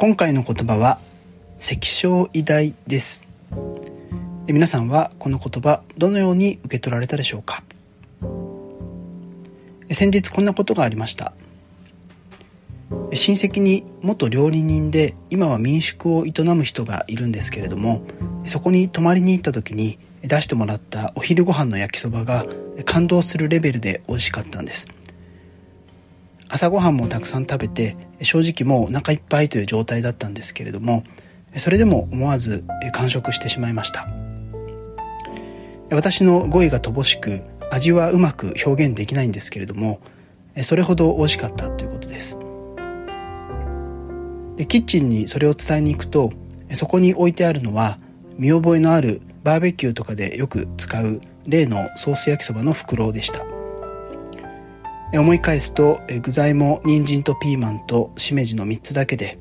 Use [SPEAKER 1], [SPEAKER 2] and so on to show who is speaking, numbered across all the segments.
[SPEAKER 1] 今回の言葉は関小偉大です。皆さんはこの言葉どのように受け取られたでしょうか？先日こんなことがありました。親戚に元料理人で今は民宿を営む人がいるんですけれどもそこに泊まりに行った時に出してもらったお昼ご飯の焼きそばが感動するレベルで美味しかったんです。朝ごはんもたくさん食べて正直もうお腹いっぱいという状態だったんですけれどもそれでも思わず完食してしまいました。私の語彙が乏しく味はうまく表現できないんですけれどもそれほど美味しかったということです。でキッチンにそれを伝えに行くとそこに置いてあるのは見覚えのあるバーベキューとかでよく使う例のソース焼きそばの袋でした。思い返すと具材も人参とピーマンとしめじの3つだけで。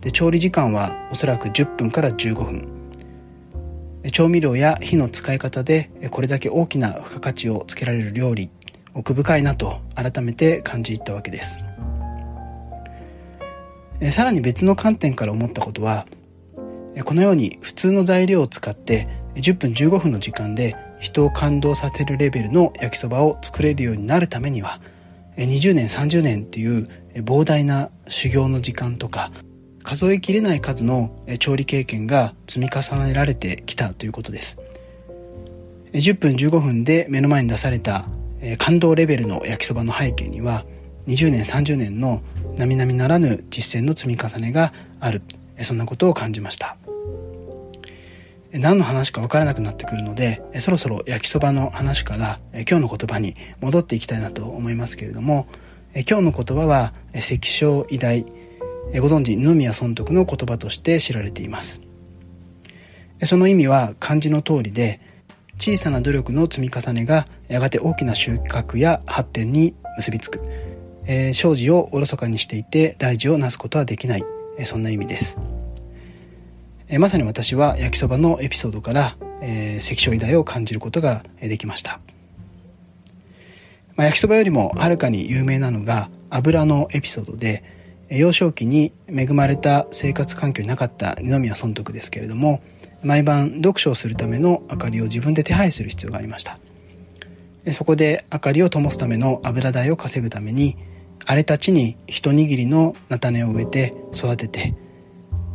[SPEAKER 1] で調理時間はおそらく10分から15分。調味料や火の使い方でこれだけ大きな付加価値をつけられる料理奥深いなと改めて感じたわけです。さらに別の観点から思ったことはこのように普通の材料を使って10分15分の時間で人を感動させるレベルの焼きそばを作れるようになるためには20年30年っていう膨大な修行の時間とか数えきれない数の調理経験が積み重ねられてきたということです。10分15分で目の前に出された感動レベルの焼きそばの背景には20年30年の並々ならぬ実践の積み重ねがある。そんなことを感じました。何の話か分からなくなってくるのでそろそろ焼きそばの話から今日の言葉に戻っていきたいなと思いますけれども今日の言葉は関小偉大ご存知二宮尊徳の言葉として知られています。その意味は漢字の通りで小さな努力の積み重ねがやがて大きな収穫や発展に結びつく、えー、生事をおろそかにしていて大事をなすことはできない、え、そんな意味です。えまさに私は焼きそばのエピソードから、えー、関所偉大を感じることができました、まあ、焼きそばよりもはるかに有名なのが油のエピソードで幼少期に恵まれた生活環境になかった二宮尊徳ですけれども毎晩読書をするための明かりを自分で手配する必要がありました。そこで明かりを灯すための油代を稼ぐために荒れた地に一握りの菜種を植えて育てて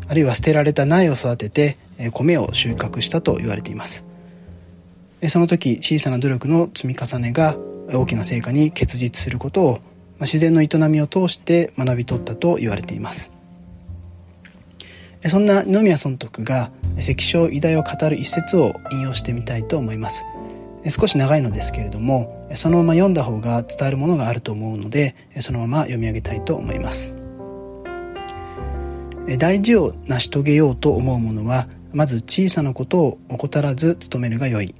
[SPEAKER 1] あるいは捨てられた苗を育てて米を収穫したと言われています。その時小さな努力の積み重ねが大きな成果に結実することを自然の営みを通して学び取ったと言われています。そんな二宮尊徳が関所偉大を語る一節を引用してみたいと思います。少し長いのですけれどもそのまま読んだ方が伝わるものがあると思うのでそのまま読み上げたいと思います。大事を成し遂げようと思うものはまず小さなことを怠らず努めるがよい。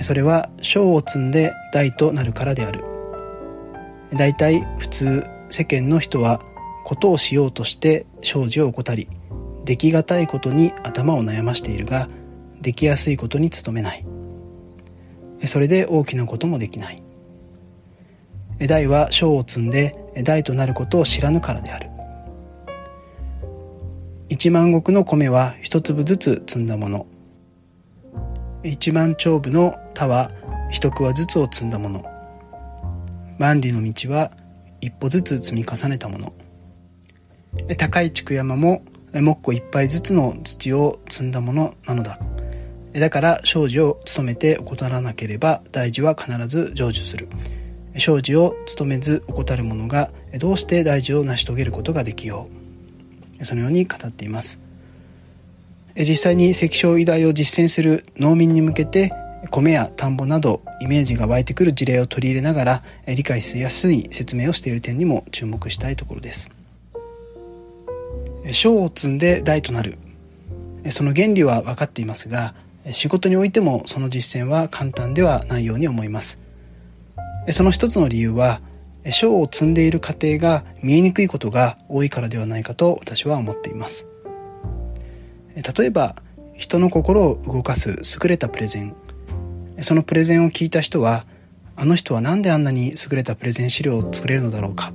[SPEAKER 1] それは小を積んで大となるからである。大体普通世間の人はことをしようとして生事を怠り出来がたいことに頭を悩ましているができやすいことに努めない。それで大きなこともできない。大は小を積んで大となることを知らぬからである。一万石の米は一粒ずつ積んだもの。一万丁部の田は一桑ずつを積んだもの。万里の道は一歩ずつ積み重ねたもの。高い築山も木庫一杯ずつの土を積んだものなのだ。だから生事を努めて怠らなければ大事は必ず成就する。生事を努めず怠る者がどうして大事を成し遂げることができよう。そのように語っています。実際に関所医大を実践する農民に向けて米や田んぼなどイメージが湧いてくる事例を取り入れながら理解しやすい説明をしている点にも注目したいところです。小を積んで大となる。その原理は分かっていますが仕事においてもその実践は簡単ではないように思います。その一つの理由は賞を積んでいる過程が見えにくいことが多いからではないかと私は思っています。例えば人の心を動かす優れたプレゼン。そのプレゼンを聞いた人はあの人は何であんなに優れたプレゼン資料を作れるのだろうか。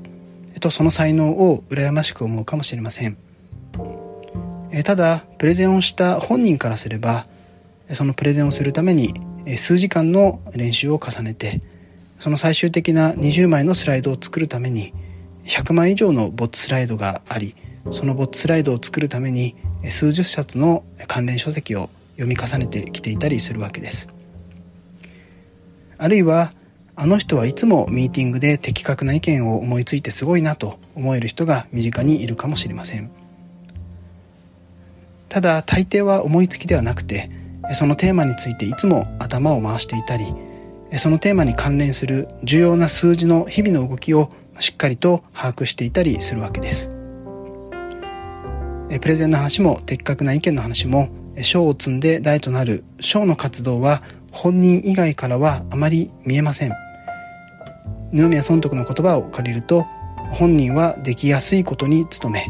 [SPEAKER 1] とその才能を羨ましく思うかもしれません。ただプレゼンをした本人からすればそのプレゼンをするために数時間の練習を重ねてその最終的な20枚のスライドを作るために100枚以上のボッツスライドがありそのボッツスライドを作るために数十冊の関連書籍を読み重ねてきていたりするわけです。あるいはあの人はいつもミーティングで的確な意見を思いついてすごいなと思える人が身近にいるかもしれません。ただ大抵は思いつきではなくてそのテーマについていつも頭を回していたりそのテーマに関連する重要な数字の日々の動きをしっかりと把握していたりするわけです。プレゼンの話も的確な意見の話も賞を積んで大となる賞の活動は本人以外からはあまり見えません。二宮尊徳の言葉を借りると本人はできやすいことに努め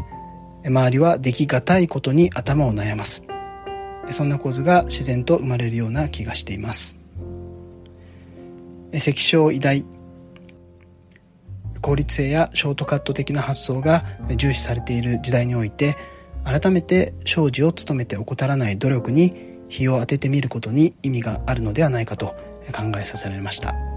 [SPEAKER 1] 周りはできがたいことに頭を悩ます。そんな構図が自然と生まれるような気がしています。関小偉大。効率性やショートカット的な発想が重視されている時代において改めて生事を務めて怠らない努力に日を当ててみることに意味があるのではないかと考えさせられました。